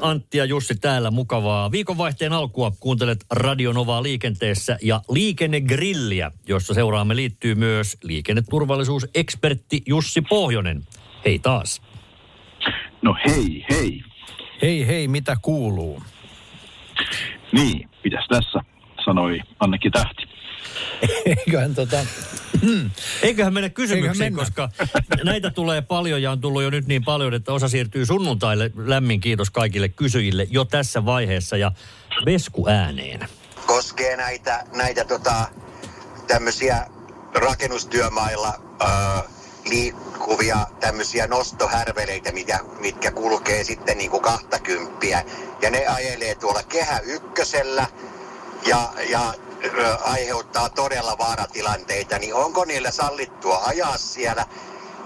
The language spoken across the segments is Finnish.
Antti ja Jussi täällä mukavaa. Viikonvaihteen alkua kuuntelet Radionovaa liikenteessä ja liikennegrilliä, jossa seuraamme liittyy myös liikenneturvallisuusekspertti Jussi Pohjonen. Hei taas. No hei, hei. Hei hei, mitä kuuluu? Niin, pitäisi tässä, sanoi Annekki Tähti. Eiköhän tota... Eiköhän mennä kysymyksiin, Eiköhän mennä. koska näitä tulee paljon ja on tullut jo nyt niin paljon, että osa siirtyy sunnuntaille. Lämmin kiitos kaikille kysyjille jo tässä vaiheessa ja Vesku ääneen. koskee näitä, näitä tota, tämmöisiä rakennustyömailla ö, liikkuvia tämmöisiä nostohärveleitä, mitkä, mitkä kulkee sitten niin kuin kahtakymppiä. Ja ne ajelee tuolla kehä ykkösellä ja, ja aiheuttaa todella vaaratilanteita. Niin onko niillä sallittua ajaa siellä?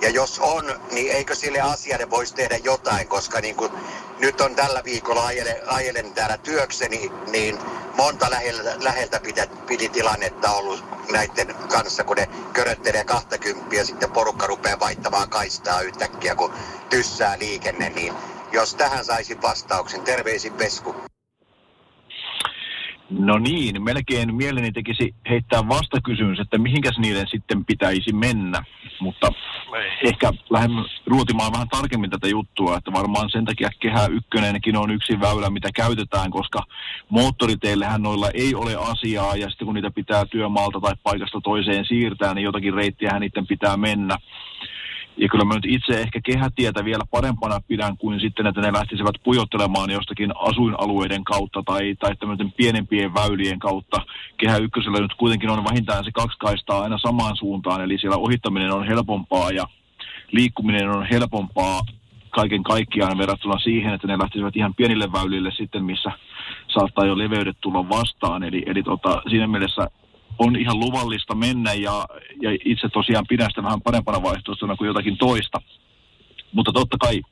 Ja jos on, niin eikö sille asialle voisi tehdä jotain, koska niin kuin nyt on tällä viikolla ajelen, ajelen täällä työkseni, niin monta läheltä, läheltä pitä, piti tilannetta ollut näiden kanssa, kun ne köröttelee 20 ja sitten porukka rupeaa vaihtamaan kaistaa yhtäkkiä, kun tyssää liikenne, niin jos tähän saisin vastauksen, terveisin Vesku. No niin, melkein mieleni tekisi heittää vastakysymys, että mihinkäs niiden sitten pitäisi mennä. Mutta ehkä lähden ruotimaan vähän tarkemmin tätä juttua, että varmaan sen takia kehä ykkönenkin on yksi väylä, mitä käytetään, koska moottoriteillähän noilla ei ole asiaa, ja sitten kun niitä pitää työmaalta tai paikasta toiseen siirtää, niin jotakin reittiähän niiden pitää mennä. Ja kyllä mä nyt itse ehkä kehätietä vielä parempana pidän kuin sitten, että ne lähtisivät pujottelemaan jostakin asuinalueiden kautta tai, tai tämmöisten pienempien väylien kautta. Kehä ykkösellä nyt kuitenkin on vähintään se kaksi kaistaa aina samaan suuntaan, eli siellä ohittaminen on helpompaa ja liikkuminen on helpompaa kaiken kaikkiaan verrattuna siihen, että ne lähtisivät ihan pienille väylille sitten, missä saattaa jo leveydet tulla vastaan. Eli, eli tota, siinä mielessä on ihan luvallista mennä ja, ja itse tosiaan pidän sitä vähän parempana vaihtoehtona kuin jotakin toista. Mutta totta kai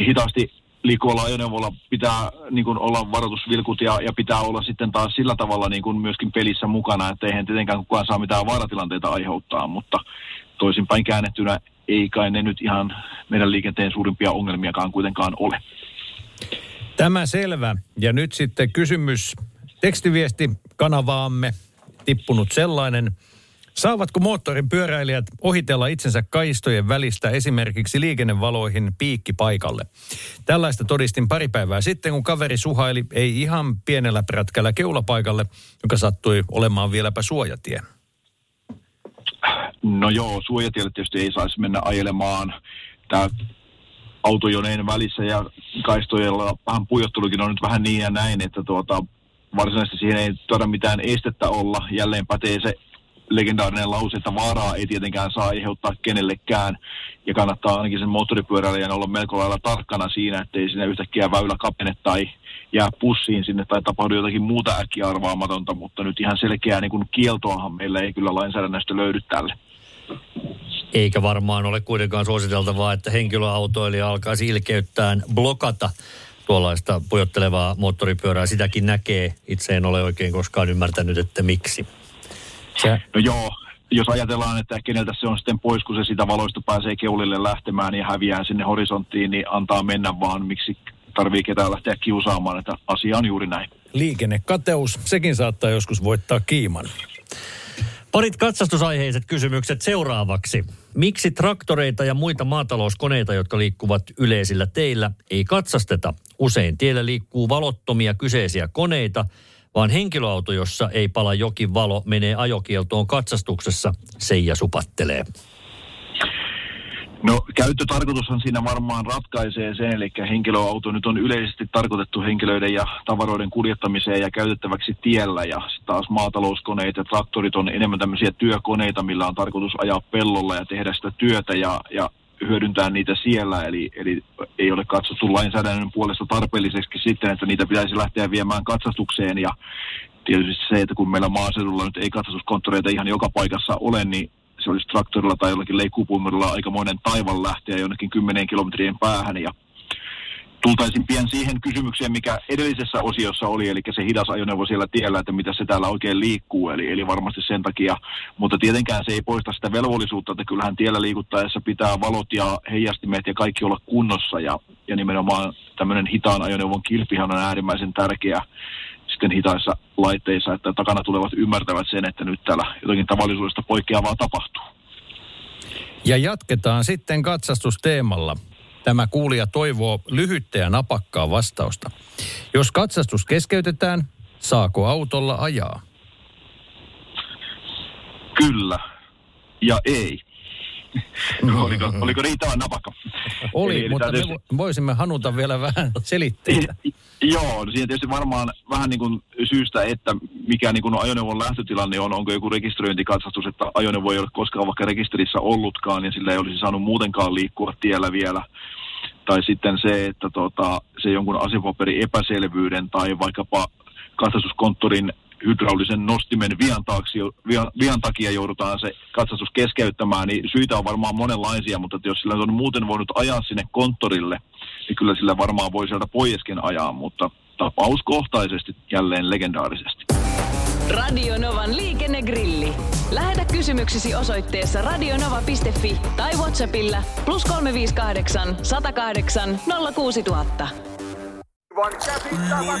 hitaasti liikkuvalla ajoneuvolla pitää niin kuin olla varoitusvilkut ja, ja pitää olla sitten taas sillä tavalla niin kuin myöskin pelissä mukana, että eihän tietenkään kukaan saa mitään vaaratilanteita aiheuttaa, mutta toisinpäin käännettynä ei kai ne nyt ihan meidän liikenteen suurimpia ongelmiakaan kuitenkaan ole. Tämä selvä. Ja nyt sitten kysymys tekstiviesti kanavaamme, tippunut sellainen. Saavatko moottoripyöräilijät ohitella itsensä kaistojen välistä esimerkiksi liikennevaloihin piikkipaikalle? Tällaista todistin pari päivää sitten, kun kaveri suhaili ei ihan pienellä prätkällä keulapaikalle, joka sattui olemaan vieläpä suojatie. No joo, suojatielle tietysti ei saisi mennä ajelemaan. Tämä autojoneen välissä ja kaistoilla vähän pujottelukin on nyt vähän niin ja näin, että tuota, varsinaisesti siihen ei tuoda mitään estettä olla. Jälleen pätee se legendaarinen lause, että vaaraa ei tietenkään saa aiheuttaa kenellekään. Ja kannattaa ainakin sen moottoripyöräilijän olla melko lailla tarkkana siinä, ettei siinä yhtäkkiä väylä kapene tai jää pussiin sinne tai tapahdu jotakin muuta äkkiä arvaamatonta, mutta nyt ihan selkeää niin kuin kieltoahan meillä ei kyllä lainsäädännöstä löydy tälle. Eikä varmaan ole kuitenkaan suositeltavaa, että henkilöautoilija alkaisi ilkeyttään blokata tuollaista pujottelevaa moottoripyörää. Sitäkin näkee. Itse en ole oikein koskaan ymmärtänyt, että miksi. Se, No joo, jos ajatellaan, että keneltä se on sitten pois, kun se sitä valoista pääsee keulille lähtemään ja häviää sinne horisonttiin, niin antaa mennä vaan, miksi tarvii ketään lähteä kiusaamaan, että asia on juuri näin. Liikennekateus, sekin saattaa joskus voittaa kiiman. Parit katsastusaiheiset kysymykset seuraavaksi. Miksi traktoreita ja muita maatalouskoneita, jotka liikkuvat yleisillä teillä, ei katsasteta? Usein tiellä liikkuu valottomia kyseisiä koneita, vaan henkilöauto, jossa ei pala jokin valo, menee ajokieltoon katsastuksessa. Seija supattelee. No käyttötarkoitushan siinä varmaan ratkaisee sen, eli henkilöauto nyt on yleisesti tarkoitettu henkilöiden ja tavaroiden kuljettamiseen ja käytettäväksi tiellä. Ja taas maatalouskoneet ja traktorit on enemmän tämmöisiä työkoneita, millä on tarkoitus ajaa pellolla ja tehdä sitä työtä ja, ja hyödyntää niitä siellä. Eli, eli ei ole katsottu lainsäädännön puolesta tarpeelliseksi sitten, että niitä pitäisi lähteä viemään katsastukseen. Ja tietysti se, että kun meillä maaseudulla nyt ei katsastuskonttoreita ihan joka paikassa ole, niin se olisi traktorilla tai jollakin leikkuupuimurilla aikamoinen taivan lähteä jonnekin kymmeneen kilometrien päähän. Ja tultaisin pian siihen kysymykseen, mikä edellisessä osiossa oli, eli se hidas ajoneuvo siellä tiellä, että mitä se täällä oikein liikkuu, eli, eli varmasti sen takia, mutta tietenkään se ei poista sitä velvollisuutta, että kyllähän tiellä liikuttaessa pitää valot ja heijastimet ja kaikki olla kunnossa, ja, ja nimenomaan tämmöinen hitaan ajoneuvon kilpihan on äärimmäisen tärkeä sitten hitaissa laitteissa, että takana tulevat ymmärtävät sen, että nyt täällä jotakin tavallisuudesta poikkeavaa tapahtuu. Ja jatketaan sitten katsastusteemalla. Tämä kuulija toivoo lyhyttä ja napakkaa vastausta. Jos katsastus keskeytetään, saako autolla ajaa? Kyllä ja ei. oliko, oliko riittävän napakka? Oli, Eli- eli mutta me täytyy- vo- voisimme hanuta vielä vähän selitteitä. Joo, no siinä tietysti varmaan vähän niin kuin syystä, että mikä niin kuin ajoneuvon lähtötilanne on, onko joku rekisteröintikatsastus, että ajoneuvo ei ole koskaan vaikka rekisterissä ollutkaan ja sillä ei olisi saanut muutenkaan liikkua tiellä vielä. Tai sitten se, että tota, se jonkun asepaperi epäselvyyden tai vaikkapa katsastuskonttorin hydraulisen nostimen vian, taaksi, vian, vian takia joudutaan se katsastus keskeyttämään, niin syitä on varmaan monenlaisia, mutta jos sillä on muuten voinut ajaa sinne konttorille, niin kyllä sillä varmaan voi sieltä poieskin ajaa, mutta tapauskohtaisesti jälleen legendaarisesti. Radio Novan liikennegrilli. Lähetä kysymyksesi osoitteessa radionova.fi tai Whatsappilla plus 358 108 06000. Aivan